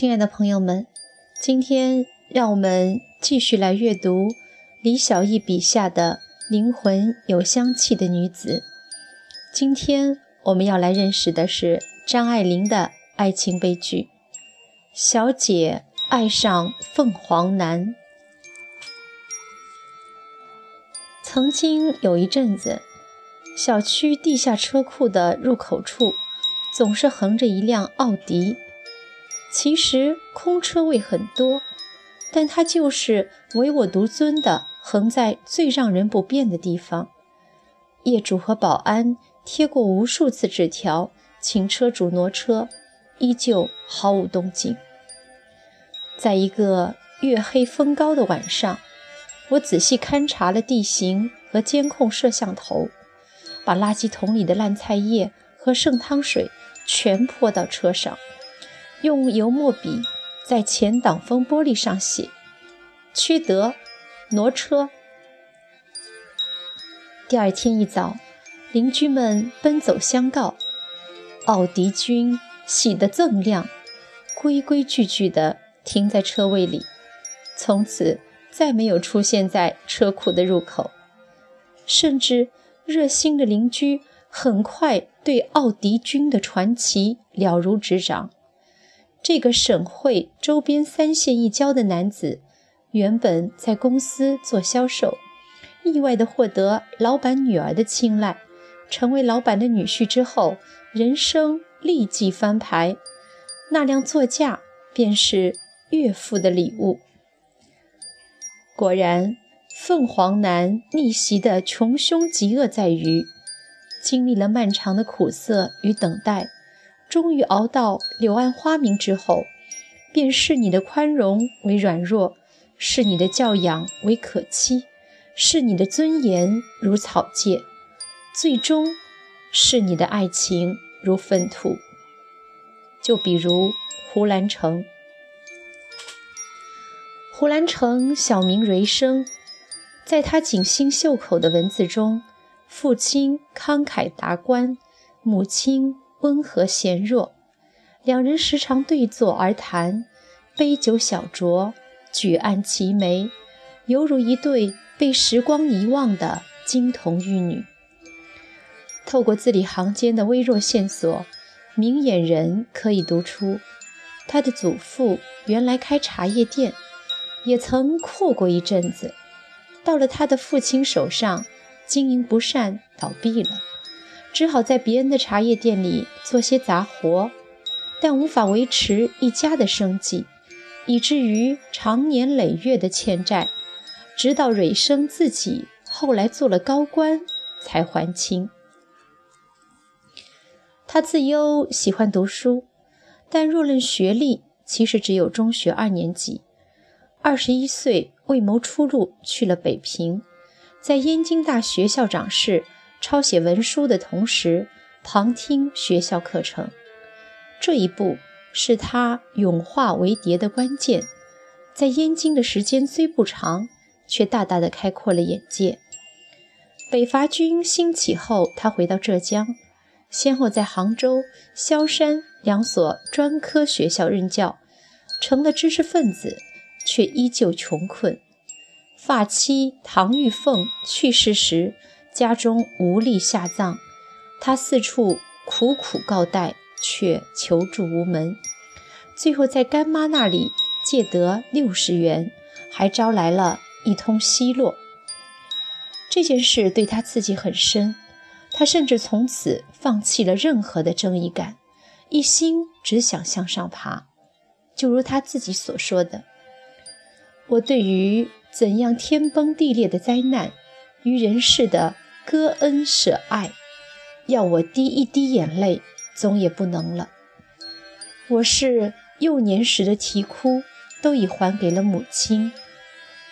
亲爱的朋友们，今天让我们继续来阅读李小艺笔下的灵魂有香气的女子。今天我们要来认识的是张爱玲的爱情悲剧《小姐爱上凤凰男》。曾经有一阵子，小区地下车库的入口处。总是横着一辆奥迪，其实空车位很多，但它就是唯我独尊的横在最让人不便的地方。业主和保安贴过无数次纸条，请车主挪车，依旧毫无动静。在一个月黑风高的晚上，我仔细勘察了地形和监控摄像头，把垃圾桶里的烂菜叶和剩汤水。全泼到车上，用油墨笔在前挡风玻璃上写：“缺德，挪车。”第二天一早，邻居们奔走相告，奥迪君喜得锃亮，规规矩矩地停在车位里，从此再没有出现在车库的入口，甚至热心的邻居。很快对奥迪君的传奇了如指掌。这个省会周边三县一郊的男子，原本在公司做销售，意外地获得老板女儿的青睐，成为老板的女婿之后，人生立即翻牌。那辆座驾便是岳父的礼物。果然，凤凰男逆袭的穷凶极恶在于。经历了漫长的苦涩与等待，终于熬到柳暗花明之后，便视你的宽容为软弱，视你的教养为可欺，视你的尊严如草芥，最终视你的爱情如粪土。就比如胡兰成，胡兰成小名瑞生，在他锦心绣口的文字中。父亲慷慨达观，母亲温和贤弱，两人时常对坐而谈，杯酒小酌，举案齐眉，犹如一对被时光遗忘的金童玉女。透过字里行间的微弱线索，明眼人可以读出，他的祖父原来开茶叶店，也曾阔过一阵子，到了他的父亲手上。经营不善，倒闭了，只好在别人的茶叶店里做些杂活，但无法维持一家的生计，以至于长年累月的欠债，直到蕊生自己后来做了高官才还清。他自幼喜欢读书，但若论学历，其实只有中学二年级。二十一岁，为谋出路，去了北平。在燕京大学校长室抄写文书的同时，旁听学校课程。这一步是他永化为蝶的关键。在燕京的时间虽不长，却大大的开阔了眼界。北伐军兴起后，他回到浙江，先后在杭州、萧山两所专科学校任教，成了知识分子，却依旧穷困。发妻唐玉凤去世时，家中无力下葬，他四处苦苦告代，却求助无门。最后在干妈那里借得六十元，还招来了一通奚落。这件事对他刺激很深，他甚至从此放弃了任何的正义感，一心只想向上爬。就如他自己所说的：“我对于。”怎样天崩地裂的灾难，于人世的割恩舍爱，要我滴一滴眼泪，总也不能了。我是幼年时的啼哭，都已还给了母亲；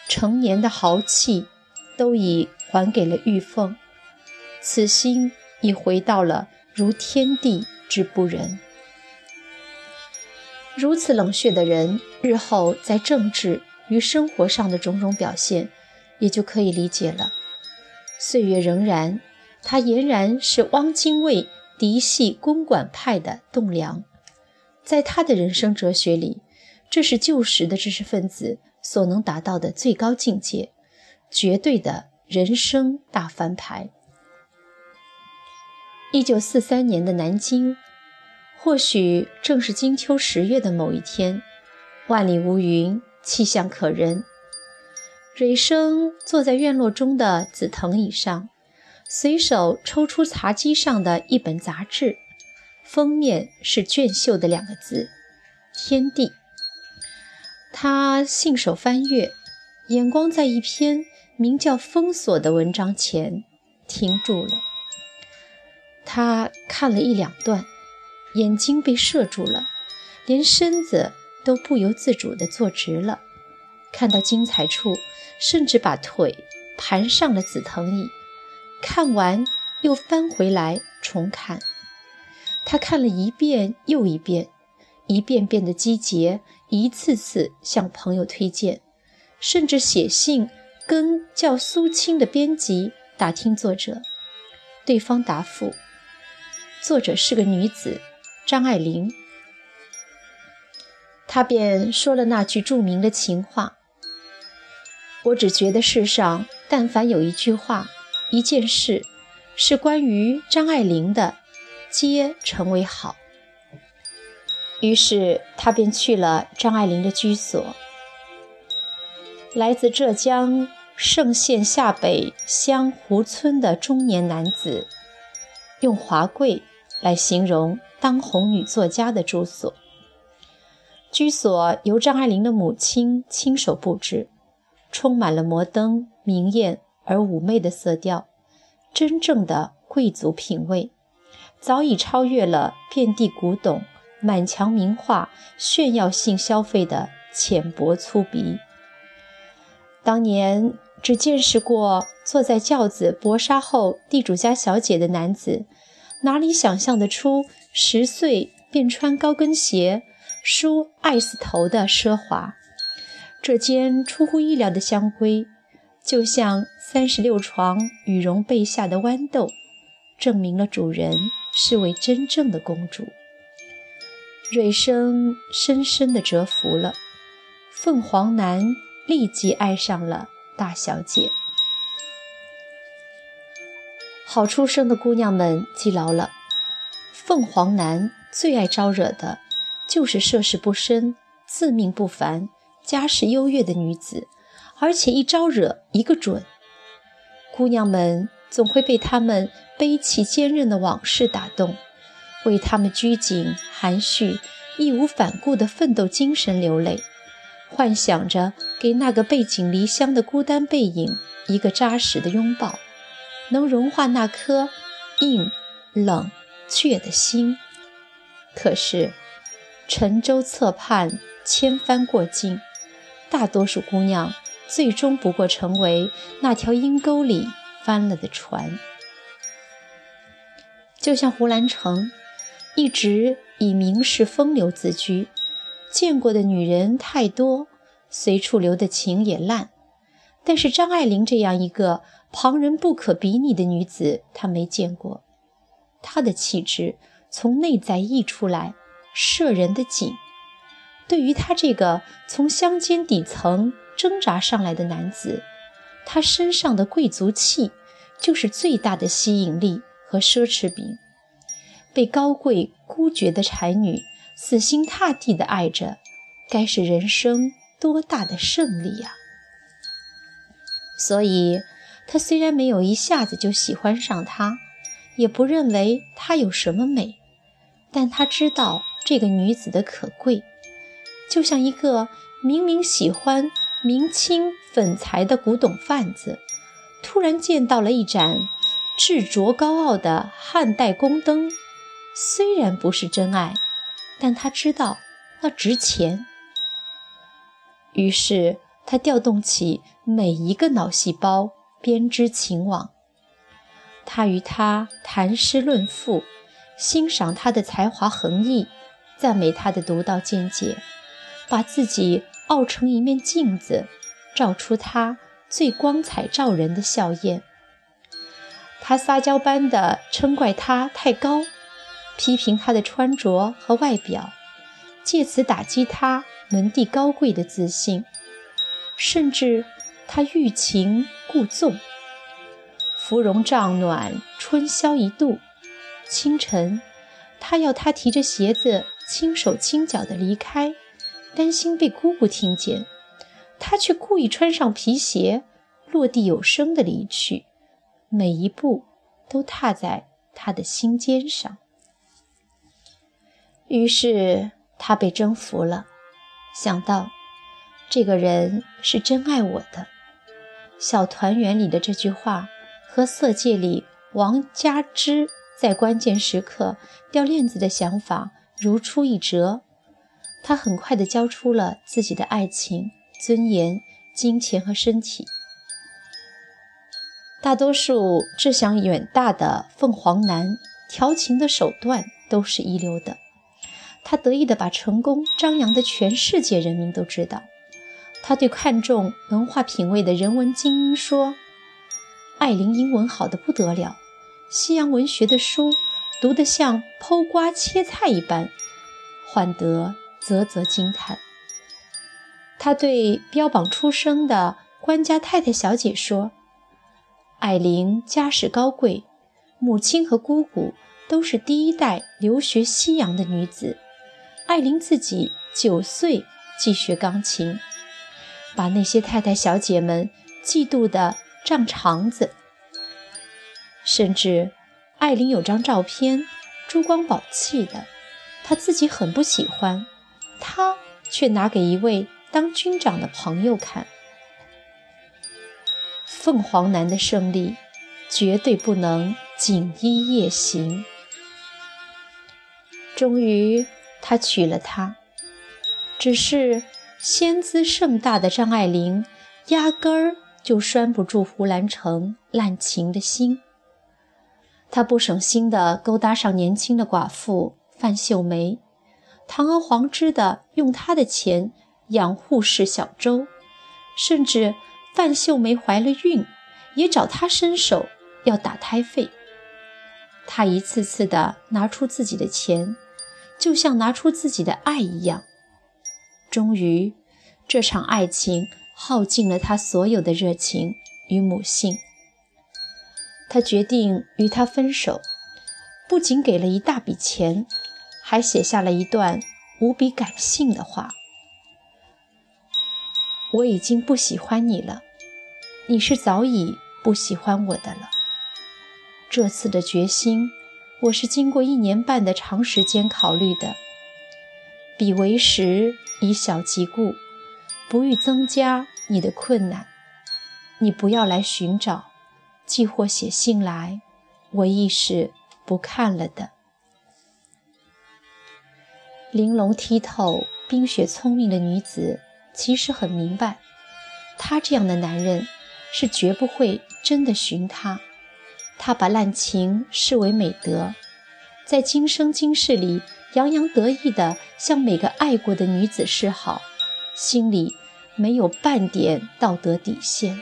成年的豪气，都已还给了玉凤。此心已回到了如天地之不仁。如此冷血的人，日后在政治。与生活上的种种表现，也就可以理解了。岁月仍然，他俨然是汪精卫嫡系公馆派的栋梁。在他的人生哲学里，这是旧时的知识分子所能达到的最高境界，绝对的人生大翻牌。一九四三年的南京，或许正是金秋十月的某一天，万里无云，气象可人。蕊生坐在院落中的紫藤椅上，随手抽出茶几上的一本杂志，封面是“娟秀”的两个字，“天地”。他信手翻阅，眼光在一篇名叫《封锁》的文章前停住了。他看了一两段，眼睛被射住了，连身子都不由自主地坐直了。看到精彩处，甚至把腿盘上了紫藤椅。看完又翻回来重看。他看了一遍又一遍，一遍遍的击节，一次次向朋友推荐，甚至写信跟叫苏青的编辑打听作者。对方答复。作者是个女子，张爱玲。他便说了那句著名的情话：“我只觉得世上但凡有一句话、一件事是关于张爱玲的，皆成为好。”于是他便去了张爱玲的居所。来自浙江嵊县下北乡湖村的中年男子，用华贵。来形容当红女作家的住所。居所由张爱玲的母亲亲手布置，充满了摩登、明艳而妩媚的色调，真正的贵族品味，早已超越了遍地古董、满墙名画、炫耀性消费的浅薄粗鄙。当年只见识过坐在轿子搏杀后地主家小姐的男子。哪里想象得出十岁便穿高跟鞋、梳艾丝头的奢华？这间出乎意料的香闺，就像三十六床羽绒被下的豌豆，证明了主人是位真正的公主。蕊生深深地折服了，凤凰男立即爱上了大小姐。好出生的姑娘们记牢了，凤凰男最爱招惹的，就是涉世不深、自命不凡、家世优越的女子，而且一招惹一个准。姑娘们总会被他们悲戚坚韧的往事打动，为他们拘谨含蓄、义无反顾的奋斗精神流泪，幻想着给那个背井离乡的孤单背影一个扎实的拥抱。能融化那颗硬、冷、倔的心。可是，沉舟侧畔千帆过尽，大多数姑娘最终不过成为那条阴沟里翻了的船。就像胡兰成，一直以名士风流自居，见过的女人太多，随处留的情也烂。但是张爱玲这样一个。旁人不可比拟的女子，他没见过。她的气质从内在溢出来，摄人的紧。对于他这个从乡间底层挣扎上来的男子，他身上的贵族气就是最大的吸引力和奢侈品。被高贵孤绝的才女死心塌地地爱着，该是人生多大的胜利呀！所以。他虽然没有一下子就喜欢上她，也不认为她有什么美，但他知道这个女子的可贵，就像一个明明喜欢明清粉彩的古董贩子，突然见到了一盏质着高傲的汉代宫灯，虽然不是真爱，但他知道那值钱。于是他调动起每一个脑细胞。编织情网，他与他谈诗论赋，欣赏他的才华横溢，赞美他的独到见解，把自己傲成一面镜子，照出他最光彩照人的笑靥。他撒娇般的嗔怪他太高，批评他的穿着和外表，借此打击他门第高贵的自信，甚至他欲擒故纵。芙蓉帐暖，春宵一度。清晨，他要他提着鞋子轻手轻脚地离开，担心被姑姑听见。他却故意穿上皮鞋，落地有声地离去，每一步都踏在他的心尖上。于是他被征服了，想到这个人是真爱我的。小团圆里的这句话。和《色戒》里王佳芝在关键时刻掉链子的想法如出一辙。他很快地交出了自己的爱情、尊严、金钱和身体。大多数志向远大的凤凰男，调情的手段都是一流的。他得意地把成功张扬的全世界人民都知道。他对看重文化品味的人文精英说。艾琳英文好的不得了，西洋文学的书读得像剖瓜切菜一般，换得啧啧惊叹。他对标榜出生的官家太太小姐说：“艾琳家世高贵，母亲和姑姑都是第一代留学西洋的女子。艾琳自己九岁即学钢琴，把那些太太小姐们嫉妒的。”胀肠子，甚至艾琳有张照片，珠光宝气的，她自己很不喜欢，他却拿给一位当军长的朋友看。凤凰男的胜利，绝对不能锦衣夜行。终于，他娶了她，只是仙姿盛大的张爱玲，压根儿。就拴不住胡兰成滥情的心。他不省心地勾搭上年轻的寡妇范秀梅，堂而皇之地用他的钱养护士小周，甚至范秀梅怀了孕，也找他伸手要打胎费。他一次次地拿出自己的钱，就像拿出自己的爱一样。终于，这场爱情。耗尽了他所有的热情与母性，他决定与他分手，不仅给了一大笔钱，还写下了一段无比感性的话：“我已经不喜欢你了，你是早已不喜欢我的了。这次的决心，我是经过一年半的长时间考虑的，彼为时以小及故。”不欲增加你的困难，你不要来寻找，寄或写信来，我亦是不看了的。玲珑剔透、冰雪聪明的女子，其实很明白，他这样的男人是绝不会真的寻她。他把滥情视为美德，在今生今世里洋洋得意地向每个爱过的女子示好。心里没有半点道德底线，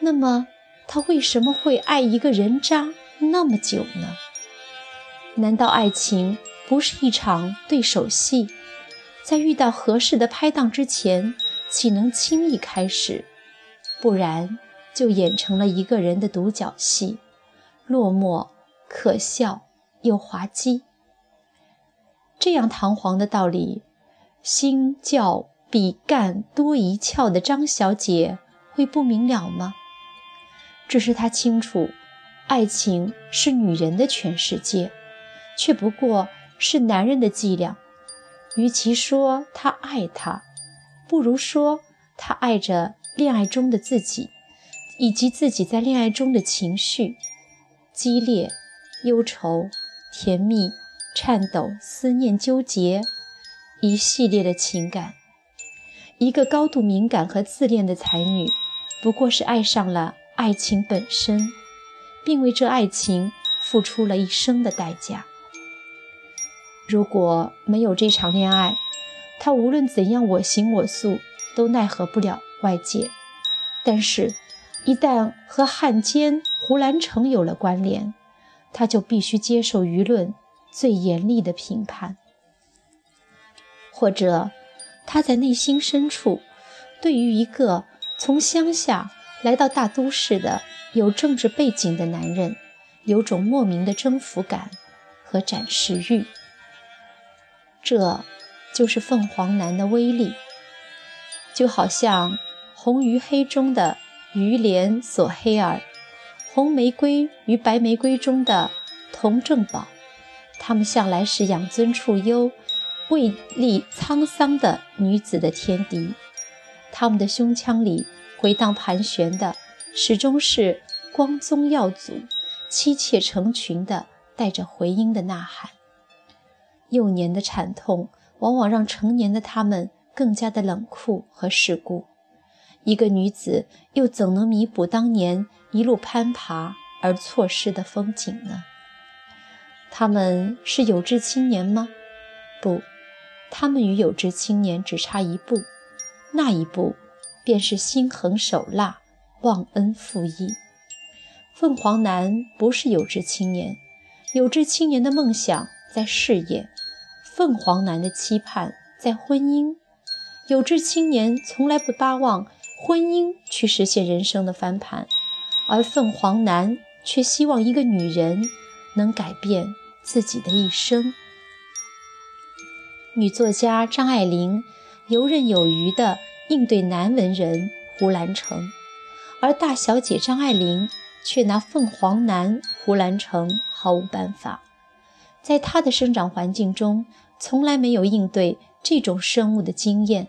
那么他为什么会爱一个人渣那么久呢？难道爱情不是一场对手戏？在遇到合适的拍档之前，岂能轻易开始？不然就演成了一个人的独角戏，落寞、可笑又滑稽。这样堂皇的道理。心较比干多一窍的张小姐会不明了吗？只是她清楚，爱情是女人的全世界，却不过是男人的伎俩。与其说他爱她，不如说他爱着恋爱中的自己，以及自己在恋爱中的情绪：激烈、忧愁、甜蜜、颤抖、思念、纠结。一系列的情感，一个高度敏感和自恋的才女，不过是爱上了爱情本身，并为这爱情付出了一生的代价。如果没有这场恋爱，他无论怎样我行我素，都奈何不了外界。但是，一旦和汉奸胡兰成有了关联，他就必须接受舆论最严厉的评判。或者他在内心深处，对于一个从乡下来到大都市的有政治背景的男人，有种莫名的征服感和展示欲。这就是凤凰男的威力，就好像《红与黑》中的于连索黑尔，《红玫瑰与白玫瑰》中的童正宝，他们向来是养尊处优、未历沧桑的女子的天敌。他们的胸腔里回荡盘旋的，始终是光宗耀祖、妻妾成群的带着回音的呐喊。幼年的惨痛，往往让成年的他们更加的冷酷和世故。一个女子又怎能弥补当年一路攀爬而错失的风景呢？他们是有志青年吗？不，他们与有志青年只差一步，那一步便是心狠手辣、忘恩负义。凤凰男不是有志青年，有志青年的梦想在事业。凤凰男的期盼在婚姻，有志青年从来不巴望婚姻去实现人生的翻盘，而凤凰男却希望一个女人能改变自己的一生。女作家张爱玲游刃有余地应对男文人胡兰成，而大小姐张爱玲却拿凤凰男胡兰成毫无办法。在他的生长环境中。从来没有应对这种生物的经验，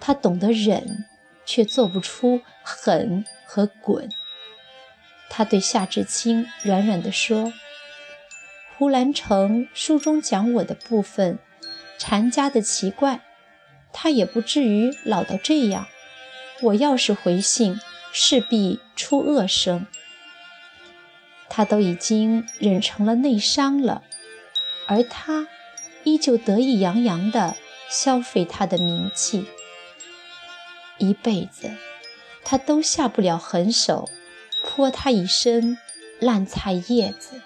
他懂得忍，却做不出狠和滚。他对夏志清软软地说：“胡兰成书中讲我的部分，禅家的奇怪，他也不至于老到这样。我要是回信，势必出恶声。他都已经忍成了内伤了，而他。”依旧得意洋洋地消费他的名气，一辈子他都下不了狠手，泼他一身烂菜叶子。